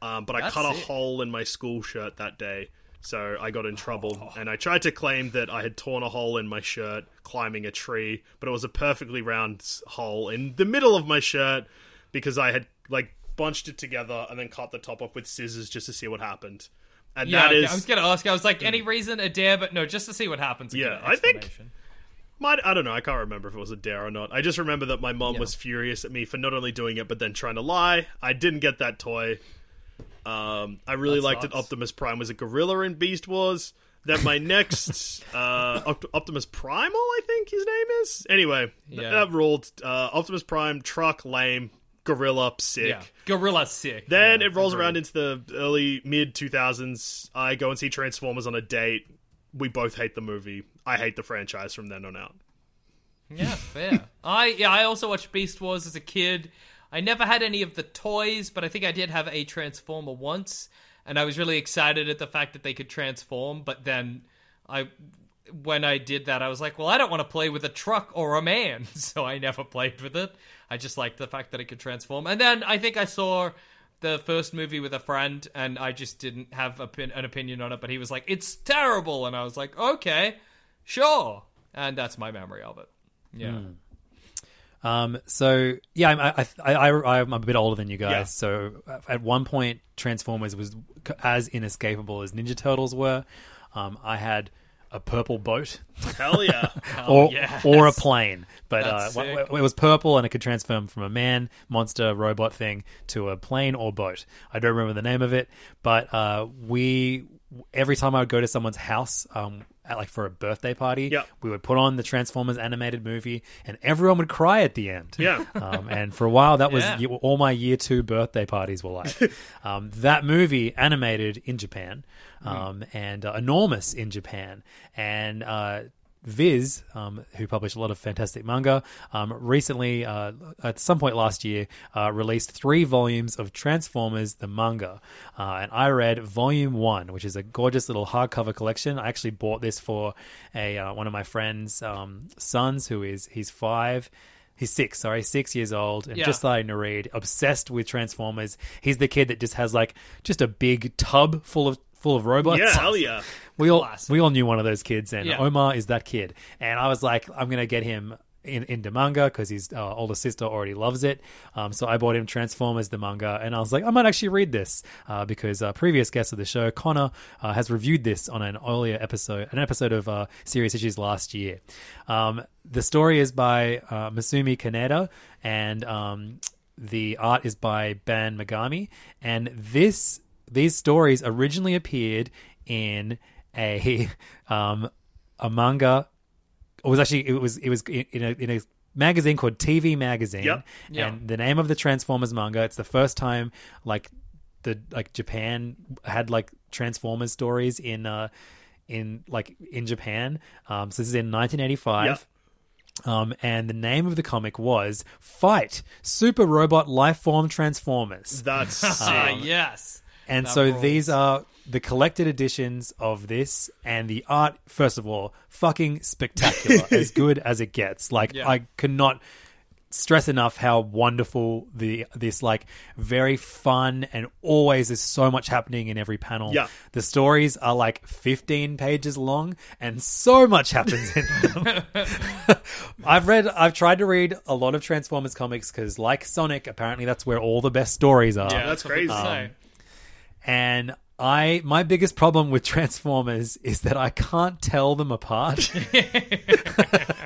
Um, but I cut a it. hole in my school shirt that day, So I got in trouble, and I tried to claim that I had torn a hole in my shirt climbing a tree, but it was a perfectly round hole in the middle of my shirt because I had like bunched it together and then cut the top off with scissors just to see what happened. And Yeah, that is I was gonna ask. I was like, any reason a dare, but no, just to see what happens. Yeah, I think- Might, I don't know. I can't remember if it was a dare or not. I just remember that my mom was furious at me for not only doing it but then trying to lie. I didn't get that toy. Um, I really That liked that sucks. Optimus Prime was a gorilla in Beast Wars. Then my (laughs) next uh, Opt- Optimus Primal, I think his name is. Anyway, Yeah. that ruled. Uh, Optimus Prime, truck, lame, gorilla, sick. Yeah, gorilla sick. Then Yeah, it rolls agreed. around into the early mid 2000s. I go and see Transformers on a date. We both hate the movie. I hate the franchise from then on out. Yeah, (laughs) fair. I yeah, I also watched Beast Wars as a kid. I never had any of the toys, but I think I did have a Transformer once, and I was really excited at the fact that they could transform. But then I, when I did that, I was like, well, I don't want to play with a truck or a man, (laughs) so I never played with it. I just liked the fact that it could transform. And then I think I saw the first movie with a friend, and I just didn't have pin- an opinion on it. But he was like, "It's terrible," and I was like, "Okay, sure." And that's my memory of it. Yeah. Um, so yeah, I'm, I, I, I, I'm a bit older than you guys. Yeah. So at one point, Transformers was as inescapable as Ninja Turtles were. Um, I had a purple boat, Hell yeah. (laughs) or yes. or a plane, but uh, w- w- it was purple and it could transform from a man, monster, robot thing to a plane or boat. I don't remember the name of it, but uh, we every time I would go to someone's house, um, at, like for a birthday party, Yep. we would put on the Transformers animated movie, and everyone would cry at the end. Yeah. (laughs) um, and for a while, that was Yeah. all my year two birthday parties were like. (laughs) um, that movie animated in Japan, um, and uh, enormous in Japan, and. Uh, Viz, um, who published a lot of fantastic manga, um, recently, uh, at some point last year, uh, released three volumes of Transformers the manga. Uh, and I read Volume 1, which is a gorgeous little hardcover collection. I actually bought this for a uh, one of my friend's um, sons, who is he's five. He's six, sorry, six years old, and Yeah. just starting to read, obsessed with Transformers. He's the kid that just has like just a big tub full of full of robots. Yeah, hell yeah. (laughs) We all Classic. we all knew one of those kids, and Yeah. Omar is that kid. And I was like, I'm gonna get him in, into manga because his uh, older sister already loves it. Um, so I bought him Transformers the manga, and I was like, I might actually read this uh, because uh, previous guest of the show, Connor, uh, has reviewed this on an earlier episode, an episode of uh, Serious Issues last year. Um, the story is by uh, Masumi Kaneda, and um, the art is by Ban Magami, and this these stories originally appeared in a (laughs) um, a manga. It was actually it was it was in in a, in a magazine called TV Magazine, Yep. Yeah. and the name of the Transformers manga. It's the first time like the like Japan had like Transformers stories in uh in like in Japan. Um, so this is in 1985. Yep. Um, and the name of the comic was Fight Super Robot Lifeform Transformers. That's (laughs) sick. yes. And so rules. these are the collected editions of this, and the art, first of all, fucking spectacular, (laughs) as good as it gets. Like, Yeah. I cannot stress enough how wonderful the this like very fun and always there's so much happening in every panel. Yeah. The stories are like 15 pages long and so much happens in them. (laughs) (laughs) I've read I've tried to read a lot of Transformers comics cuz like Sonic apparently that's where all the best stories are. Yeah, that's crazy. say. And I my biggest problem with Transformers is that I can't tell them apart. (laughs)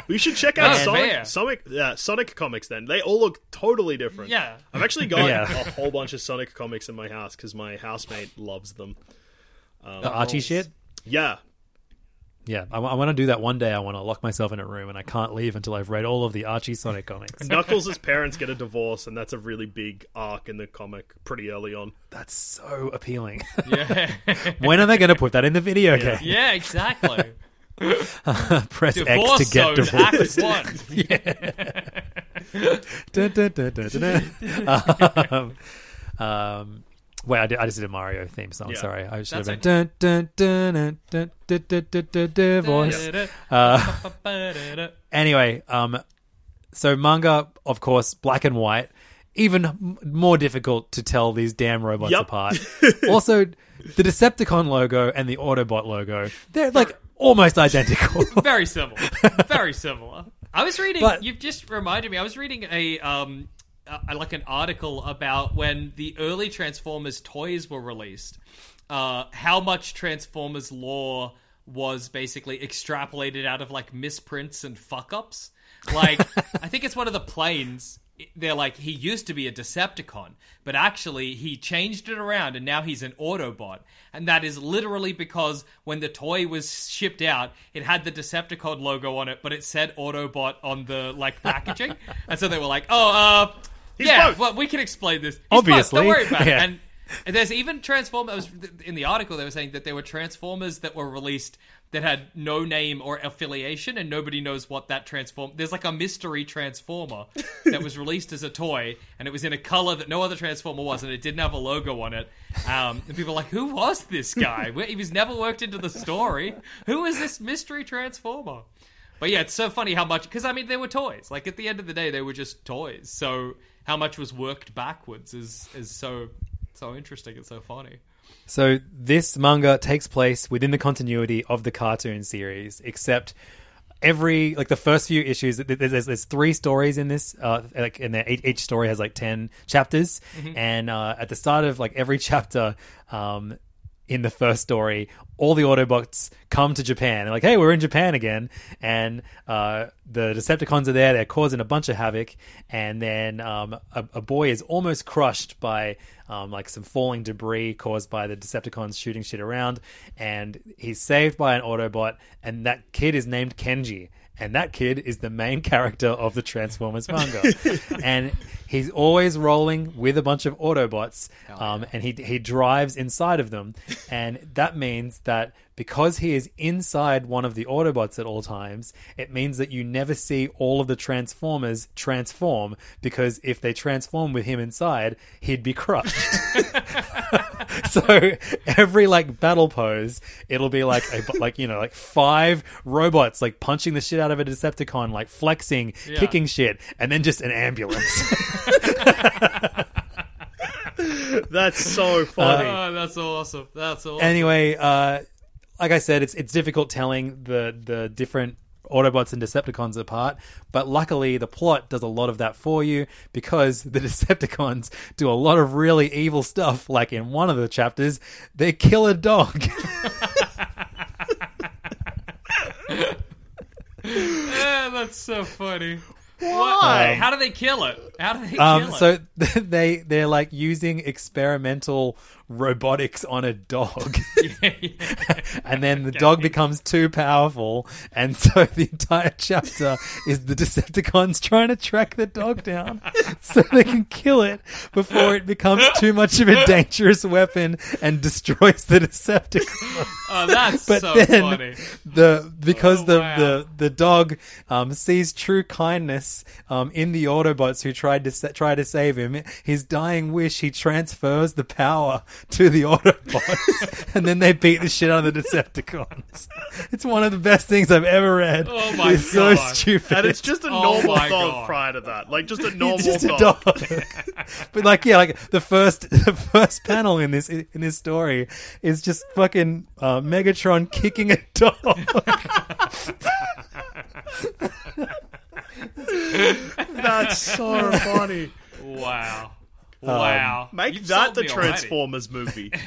We should check out That's fair. Sonic, Sonic, yeah, Sonic comics. Then they all look totally different. Yeah. I've actually got Yeah. a whole bunch of Sonic comics in my house because my housemate loves them. The Archie um, shit. Yeah, Yeah, I, want to do that one day. I want to lock myself in a room and I can't leave until I've read all of the Archie Sonic comics. (laughs) Knuckles' parents get a divorce, and that's a really big arc in the comic pretty early on. That's so appealing. (laughs) Yeah. (laughs) when are they going to put that in the video game? yeah, exactly. Press Divorce X to get Zone, divorced. Act One. Dun, dun, dun, dun, dun, dun. um, um, wait, I, did, I just did a Mario theme song. Yeah. Sorry, I should That's have been dun, dun, dun, dun, dun, dun, dun, dun, dun. Uh, anyway, um, so manga, of course, black and white. even m- more difficult to tell these damn robots Yep. apart. also, the Decepticon logo and the Autobot logo, they're like almost identical. Very similar. Very similar. I was reading. But- you've just reminded me. I was reading a um, uh, like an article about when the early Transformers toys were released. Uh, how much Transformers lore was basically extrapolated out of like misprints and fuck ups. Like, (laughs) I think it's one of the planes. They're like, he used to be a Decepticon, but actually he changed it around and now he's an Autobot. And that is literally because when the toy was shipped out, it had the Decepticon logo on it, but it said Autobot on the like packaging. (laughs) and so they were like, oh, uh, yeah, both. well, we can explain this. He's Obviously. both. Don't worry about Yeah. it. And and there's even Transformers in the article. They were saying that there were Transformers that were released that had no name or affiliation, and nobody knows what that transform. There's like a mystery Transformer (laughs) that was released as a toy, and it was in a color that no other Transformer was, and it didn't have a logo on it. Um, and people are like, "Who was this guy? (laughs) He was never worked into the story. Who is this mystery Transformer?" But yeah, it's so funny how much because I mean they were toys. Like at the end of the day, they were just toys. So how much was worked backwards is is so so interesting and so funny. So this manga takes place within the continuity of the cartoon series, except every like the first few issues. th- th- There's, there's three stories in this, uh, like and each, each story has like ten chapters, and uh, at the start of like every (laughs) chapter, um, in the first story, all the Autobots come to Japan. They're like, hey, we're in Japan again. And uh, the Decepticons are there. They're causing a bunch of havoc. And then um, a, a boy is almost crushed by um, like some falling debris caused by the Decepticons shooting shit around. And he's saved by an Autobot. And that kid is named Kenji. And that kid is the main (laughs) character of the Transformers manga. (laughs) and he's always rolling with a bunch of Autobots. Um, and he, he drives inside of them. And that means that because he is inside one of the Autobots at all times, it means that you never see all of the Transformers transform. Because if they transform with him inside, he'd be crushed. (laughs) (laughs) so every like battle pose, it'll be like a, like you know like five robots like punching the shit out of a Decepticon, like flexing, Yeah. kicking shit, and then just an ambulance. (laughs) That's so funny. Oh, that's awesome. That's awesome. anyway, uh, like I said, it's it's difficult telling the the different Autobots and Decepticons apart, but luckily the plot does a lot of that for you because the (laughs) Decepticons do a lot of really evil stuff. Like in one of the chapters, they kill a dog. (laughs) Yeah, that's so funny. Why? How do they kill it? How do they kill Um, it? so (laughs) they they're like using experimental robotics on a dog, (laughs) (laughs) and then the dog becomes too powerful, and so (laughs) the entire chapter is the Decepticons trying to track the dog down so they can kill it before it becomes too much of a dangerous weapon and destroys the Decepticons. oh, that's But so then funny. the because Oh, the, wow. the the dog um, sees true kindness um, in the Autobots who tried to sa- try to save him. His dying wish, he transfers the power (laughs) to the Autobots, (laughs) and then they beat the shit out of the Decepticons. (laughs) It's one of the best things I've ever read. Oh my god. it's so stupid. and it's just a Oh normal my dog God. prior to that. Like just a normal It's just a dog. dog. but like yeah, like the first the first panel in this in this story is just fucking uh, Megatron kicking a dog. That's so funny. Wow. Wow. Make You've that the me already. Transformers movie. (laughs)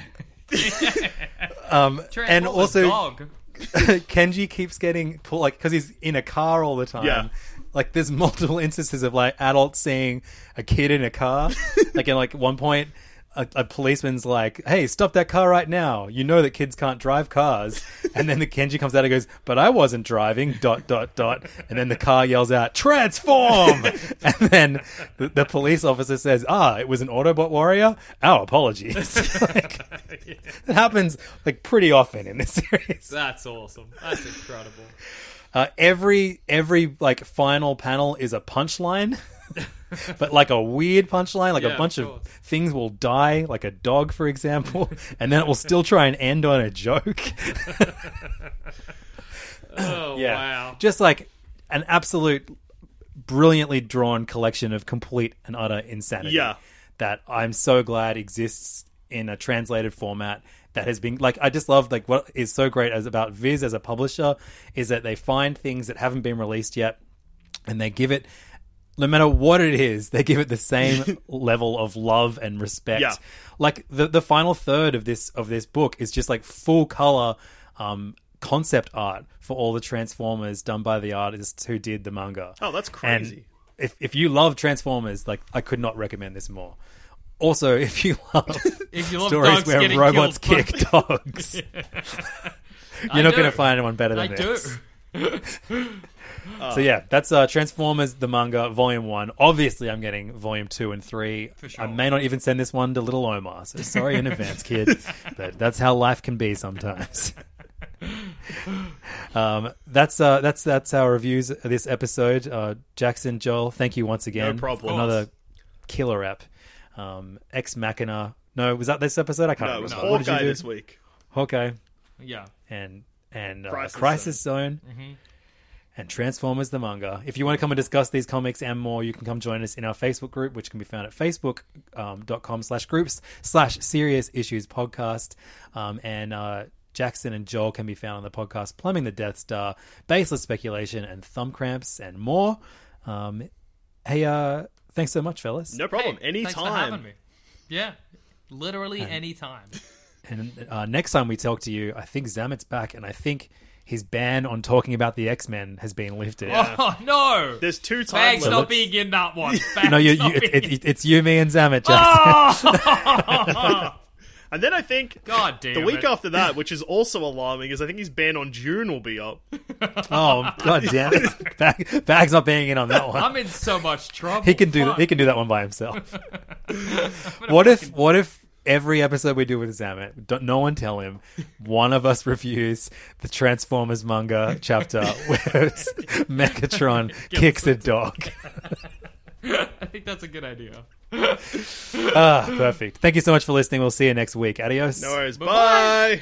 Um, and also dog. (laughs) Kenji keeps getting pulled like because he's in a car all the time. Yeah. Like there's (laughs) multiple instances of like adults seeing a kid in a car. like in like one point, a, a policeman's like, "Hey, stop that car right now! You know that kids can't drive cars." (laughs) And then the Kenji comes out and goes, "But I wasn't driving." Dot dot dot. And then the car yells out, "Transform!" (laughs) and then the, the police officer says, "Ah, it was an Autobot warrior. Our apologies." (laughs) like, it happens like pretty often in this series. That's awesome. That's incredible. Uh, every every like final panel is a punchline, (laughs) but like a weird punchline. Like Yeah, a bunch of of, things will die, like a dog, for example, (laughs) and then it will still try and end on a joke. (laughs) Oh yeah, wow. just like an absolute brilliantly drawn collection of complete and utter insanity. Yeah. That I'm so glad exists in a translated format that has been like I just love like what is so great as about Viz as a publisher is that they find things that haven't been released yet and they give it no matter what it is, they give it the same (laughs) level of love and respect. Yeah. Like the the final third of this of this book is just like full color um concept art for all the Transformers done by the artists who did the manga. Oh, that's And crazy. if if you love Transformers, like I could not recommend this more. Also, (laughs) if you love (laughs) If you love stories where robots killed kick dogs, I you're not going to find anyone better than I this. do. (laughs) So yeah, that's uh, Transformers the manga volume one. Obviously, I'm getting volume two and three. I may not even send this one to little Omar. So sorry in advance, kid. (laughs) But that's how life can be sometimes. (laughs) um, that's uh, that's that's our reviews of this episode. Uh, Jackson, Joel, thank you once again. No problem. Another killer app. Um, Ex Machina. No, was that this episode? I can't remember. No, it was. What did you Hawkeye do? this week. Hawkeye Yeah. and and uh, Crisis Crisis, Zone, Mhm. and Transformers the manga. If you want to come and discuss these comics and more, you can come join us in our Facebook group, which can be found at facebook.com slash groups slash serious issues podcast. Um, and uh, Jackson and Joel can be found on the podcast Plumbing the Death Star, Baseless Speculation, and Thumb Cramps, and more. Um, hey, uh, thanks so much, fellas. No problem. Hey, Thanks for Anytime. having me. Yeah. Literally any time. (laughs) And uh, next time we talk to you, I think Zammit's back, and I think his ban on talking about the X Men has been lifted. (laughs) Oh no! There's two time Bag's not being in that one. (laughs) Bag's no, you, you, it, being it, it's you, me, and Zammit, Jackson. Oh! (laughs) And then I think God damn the week it. after that, which is also alarming, is I think his ban on June will be up. oh, god damn it! Bag, Bag's not being in on that one. I'm in so much trouble. he can do Fuck. he can do that one by himself. what if what if every episode we do with Zammit, don't, no one tell him, one of us reviews the Transformers manga chapter (laughs) where Megatron kicks a dog. (laughs) I think that's a good idea. ah, perfect. Thank you so much for listening. We'll see you next week. Adios. No worries. Bye.